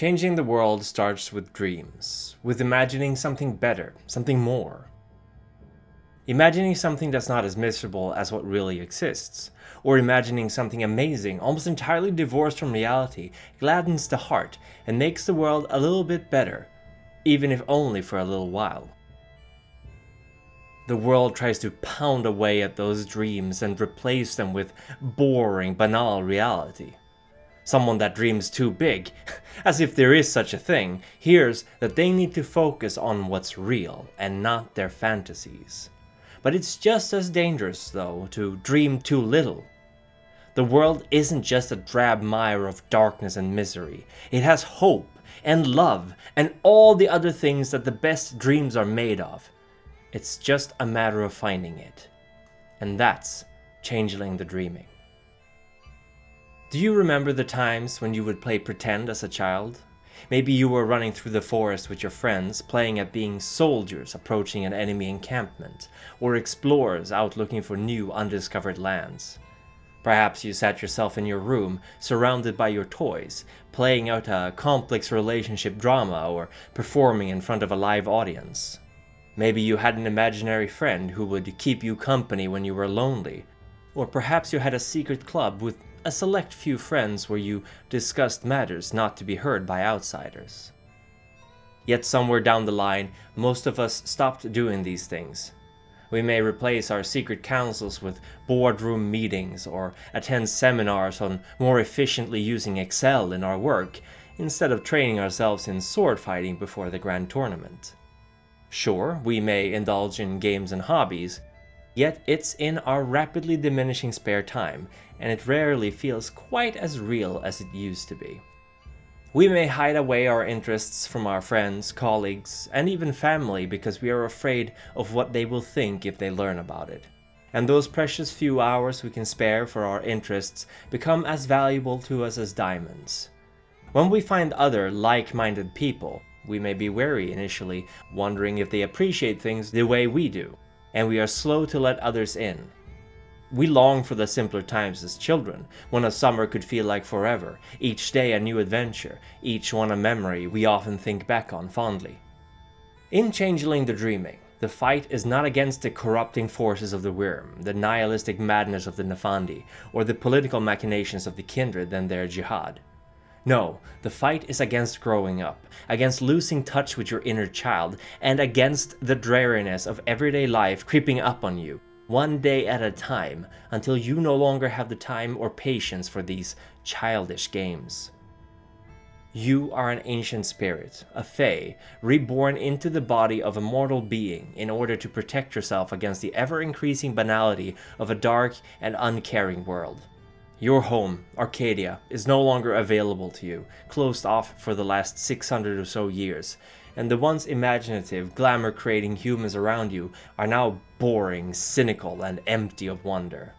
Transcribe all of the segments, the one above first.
Changing the world starts with dreams, with imagining something better, something more. Imagining something that's not as miserable as what really exists, or imagining something amazing, almost entirely divorced from reality, gladdens the heart and makes the world a little bit better, even if only for a little while. The world tries to pound away at those dreams and replace them with boring, banal reality. Someone that dreams too big, as if there is such a thing, hears that they need to focus on what's real and not their fantasies. But it's just as dangerous, though, to dream too little. The world isn't just a drab mire of darkness and misery, it has hope and love and all the other things that the best dreams are made of. It's just a matter of finding it. And that's Changeling the Dreaming. Do you remember the times when you would play pretend as a child? Maybe you were running through the forest with your friends, playing at being soldiers approaching an enemy encampment, or explorers out looking for new undiscovered lands. Perhaps you sat yourself in your room, surrounded by your toys, playing out a complex relationship drama or performing in front of a live audience. Maybe you had an imaginary friend who would keep you company when you were lonely. Or perhaps you had a secret club with a select few friends where you discussed matters not to be heard by outsiders. Yet somewhere down the line, most of us stopped doing these things. We may replace our secret councils with boardroom meetings or attend seminars on more efficiently using Excel in our work instead of training ourselves in sword fighting before the grand tournament. Sure, we may indulge in games and hobbies, yet it's in our rapidly diminishing spare time and it rarely feels quite as real as it used to be. We may hide away our interests from our friends, colleagues, and even family because we are afraid of what they will think if they learn about it. And those precious few hours we can spare for our interests become as valuable to us as diamonds. When we find other like minded people, we may be wary initially, wondering if they appreciate things the way we do, and we are slow to let others in, we long for the simpler times as children, when a summer could feel like forever, each day a new adventure, each one a memory we often think back on fondly. In Changeling the Dreaming, the fight is not against the corrupting forces of the Wyrm, the nihilistic madness of the Nefandi, or the political machinations of the Kindred and their jihad. No, the fight is against growing up, against losing touch with your inner child, and against the dreariness of everyday life creeping up on you, one day at a time, until you no longer have the time or patience for these childish games. You are an ancient spirit, a Fae, reborn into the body of a mortal being in order to protect yourself against the ever increasing banality of a dark and uncaring world. Your home, Arcadia, is no longer available to you, closed off for the last 600 or so years, and the once imaginative, glamour creating humans around you are now boring, cynical, and empty of wonder.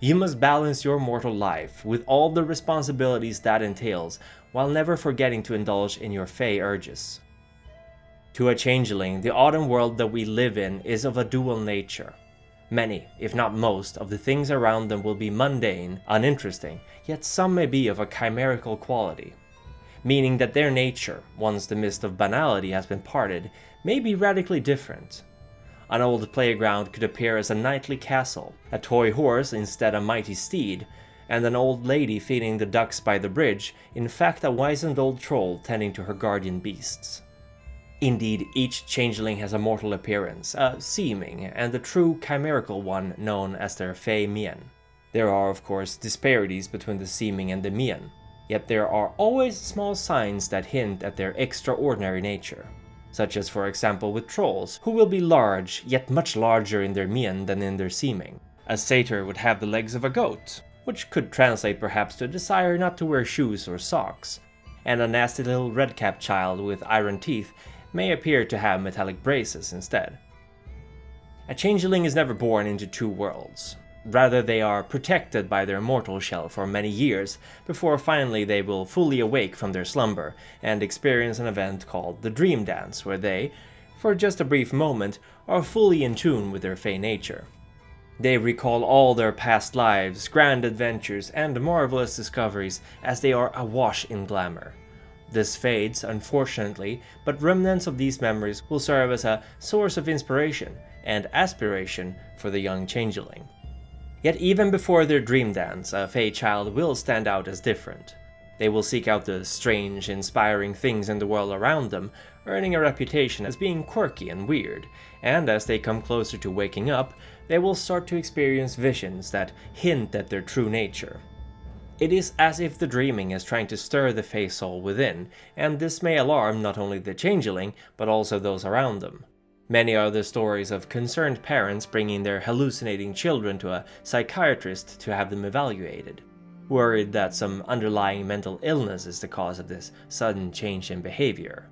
You must balance your mortal life with all the responsibilities that entails, while never forgetting to indulge in your fey urges. To a changeling, the autumn world that we live in is of a dual nature. Many, if not most, of the things around them will be mundane, uninteresting, yet some may be of a chimerical quality meaning that their nature, once the mist of banality has been parted, may be radically different. An old playground could appear as a knightly castle, a toy horse instead a mighty steed, and an old lady feeding the ducks by the bridge, in fact a wizened old troll tending to her guardian beasts. Indeed, each changeling has a mortal appearance, a seeming, and a true chimerical one known as their fey mien. There are, of course, disparities between the seeming and the mien, yet there are always small signs that hint at their extraordinary nature. Such as, for example, with trolls, who will be large, yet much larger in their mien than in their seeming. A satyr would have the legs of a goat, which could translate perhaps to a desire not to wear shoes or socks, and a nasty little red-capped child with iron teeth may appear to have metallic braces instead. A changeling is never born into two worlds. Rather, they are protected by their mortal shell for many years before finally they will fully awake from their slumber and experience an event called the Dream Dance, where they, for just a brief moment, are fully in tune with their Fey nature. They recall all their past lives, grand adventures, and marvelous discoveries as they are awash in glamour. This fades, unfortunately, but remnants of these memories will serve as a source of inspiration and aspiration for the young changeling. Yet, even before their dream dance, a Fey child will stand out as different. They will seek out the strange, inspiring things in the world around them, earning a reputation as being quirky and weird, and as they come closer to waking up, they will start to experience visions that hint at their true nature. It is as if the dreaming is trying to stir the Fey soul within, and this may alarm not only the changeling, but also those around them. Many are the stories of concerned parents bringing their hallucinating children to a psychiatrist to have them evaluated, worried that some underlying mental illness is the cause of this sudden change in behavior.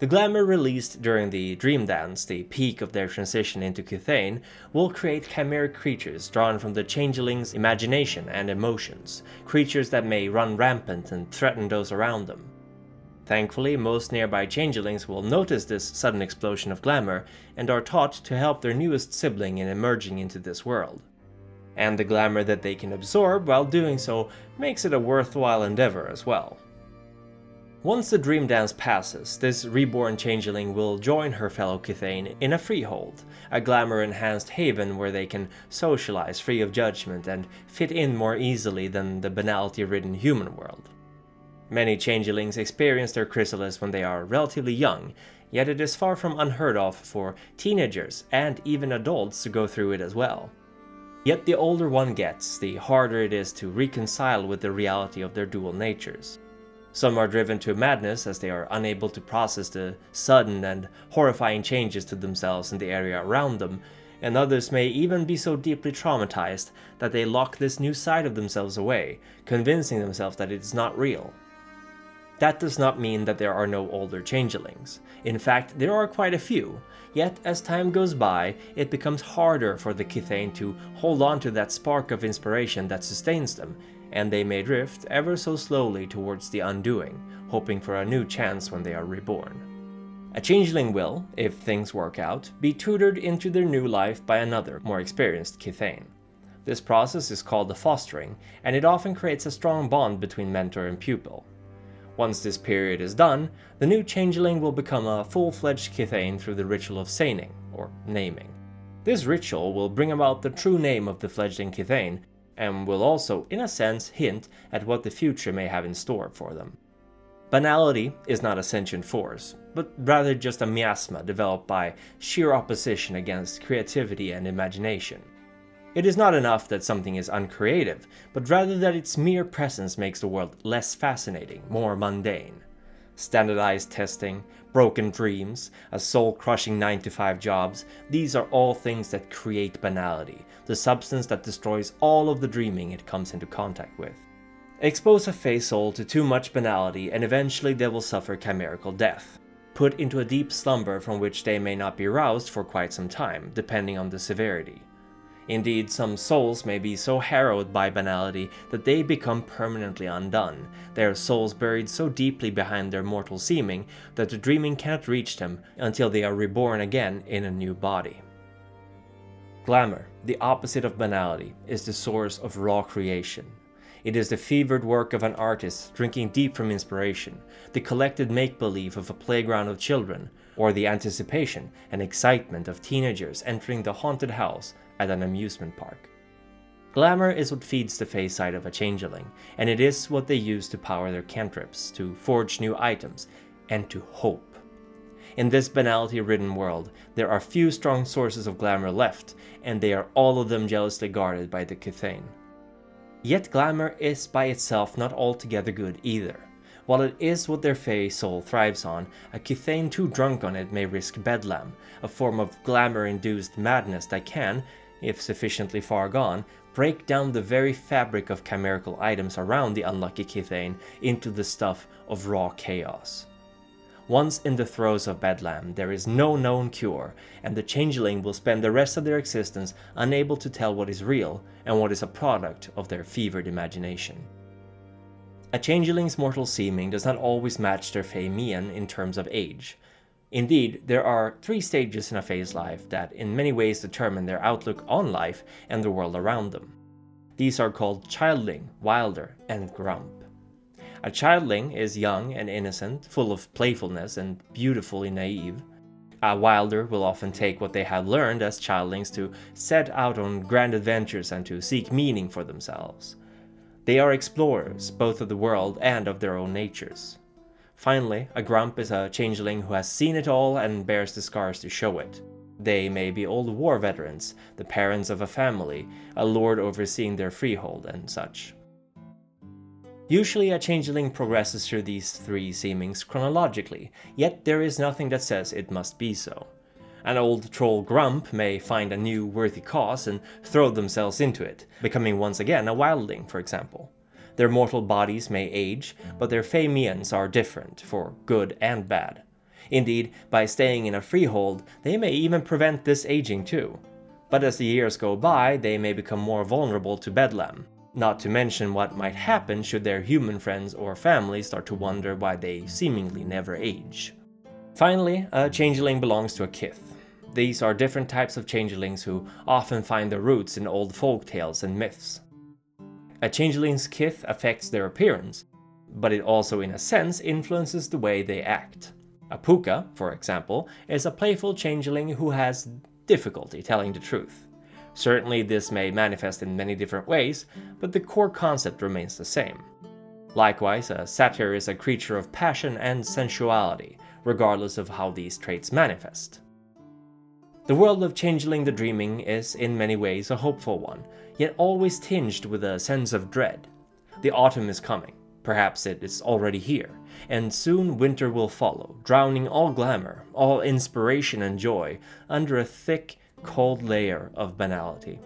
The glamour released during the Dream Dance, the peak of their transition into Kithain, will create chimeric creatures drawn from the changeling's imagination and emotions, creatures that may run rampant and threaten those around them. Thankfully, most nearby changelings will notice this sudden explosion of glamour and are taught to help their newest sibling in emerging into this world. And the glamour that they can absorb while doing so makes it a worthwhile endeavor as well. Once the dream dance passes, this reborn changeling will join her fellow Kithain in a freehold, a glamour enhanced haven where they can socialize free of judgment and fit in more easily than the banality ridden human world. Many changelings experience their chrysalis when they are relatively young, yet it is far from unheard of for teenagers and even adults to go through it as well. Yet the older one gets, the harder it is to reconcile with the reality of their dual natures. Some are driven to madness as they are unable to process the sudden and horrifying changes to themselves and the area around them, and others may even be so deeply traumatized that they lock this new side of themselves away, convincing themselves that it is not real. That does not mean that there are no older changelings. In fact, there are quite a few, yet as time goes by, it becomes harder for the Kithain to hold on to that spark of inspiration that sustains them, and they may drift ever so slowly towards the undoing, hoping for a new chance when they are reborn. A changeling will, if things work out, be tutored into their new life by another, more experienced Kithain. This process is called the fostering, and it often creates a strong bond between mentor and pupil. Once this period is done, the new changeling will become a full-fledged Kithain through the ritual of saining, or naming. This ritual will bring about the true name of the fledgling Kithain and will also, in a sense, hint at what the future may have in store for them. Banality is not a sentient force, but rather just a miasma developed by sheer opposition against creativity and imagination. It is not enough that something is uncreative, but rather that its mere presence makes the world less fascinating, more mundane standardized testing, broken dreams, a soul crushing 9 to 5 jobs, these are all things that create banality, the substance that destroys all of the dreaming it comes into contact with. Expose a Fey soul to too much banality, and eventually they will suffer chimerical death, put into a deep slumber from which they may not be roused for quite some time, depending on the severity. Indeed, some souls may be so harrowed by banality that they become permanently undone, their souls buried so deeply behind their mortal seeming that the dreaming cannot reach them until they are reborn again in a new body. Glamour, the opposite of banality, is the source of raw creation. It is the fevered work of an artist drinking deep from inspiration, the collected make believe of a playground of children, or the anticipation and excitement of teenagers entering the haunted house at an amusement park. Glamour is what feeds the face side of a changeling, and it is what they use to power their cantrips, to forge new items, and to hope. In this banality ridden world, there are few strong sources of glamour left, and they are all of them jealously guarded by the Kithain. Yet glamour is by itself not altogether good either. While it is what their Fey soul thrives on, a Kithain too drunk on it may risk bedlam, a form of glamour induced madness that can, if sufficiently far gone, break down the very fabric of chimerical items around the unlucky Kithain into the stuff of raw chaos. Once in the throes of Bedlam, there is no known cure, and the changeling will spend the rest of their existence unable to tell what is real and what is a product of their fevered imagination. A changeling's mortal seeming does not always match their Fey Mien in terms of age. Indeed, there are three stages in a Fey's life that in many ways determine their outlook on life and the world around them. These are called Childling, Wilder, and Grump. A childling is young and innocent, full of playfulness and beautifully naive. A wilder will often take what they have learned as childlings to set out on grand adventures and to seek meaning for themselves. They are explorers, both of the world and of their own natures. Finally, a grump is a changeling who has seen it all and bears the scars to show it. They may be old war veterans, the parents of a family, a lord overseeing their freehold, and such. Usually, a changeling progresses through these three seemings chronologically, yet there is nothing that says it must be so. An old troll grump may find a new worthy cause and throw themselves into it, becoming once again a wildling, for example. Their mortal bodies may age, but their fey are different, for good and bad. Indeed, by staying in a freehold, they may even prevent this aging too. But as the years go by, they may become more vulnerable to bedlam, not to mention what might happen should their human friends or family start to wonder why they seemingly never age. Finally, a changeling belongs to a kith. These are different types of changelings who often find their roots in old folk tales and myths. A changeling's kith affects their appearance, but it also, in a sense, influences the way they act. A pooka, for example, is a playful changeling who has difficulty telling the truth. Certainly, this may manifest in many different ways, but the core concept remains the same. Likewise, a satyr is a creature of passion and sensuality, regardless of how these traits manifest. The world of Changeling the Dreaming is in many ways a hopeful one, yet always tinged with a sense of dread. The autumn is coming, perhaps it is already here, and soon winter will follow, drowning all glamour, all inspiration and joy under a thick, cold layer of banality.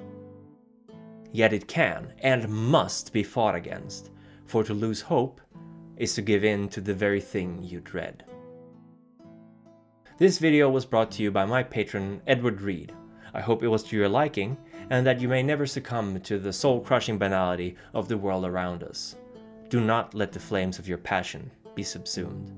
Yet it can and must be fought against, for to lose hope is to give in to the very thing you dread. This video was brought to you by my patron Edward Reed. I hope it was to your liking, and that you may never succumb to the soul crushing banality of the world around us. Do not let the flames of your passion be subsumed.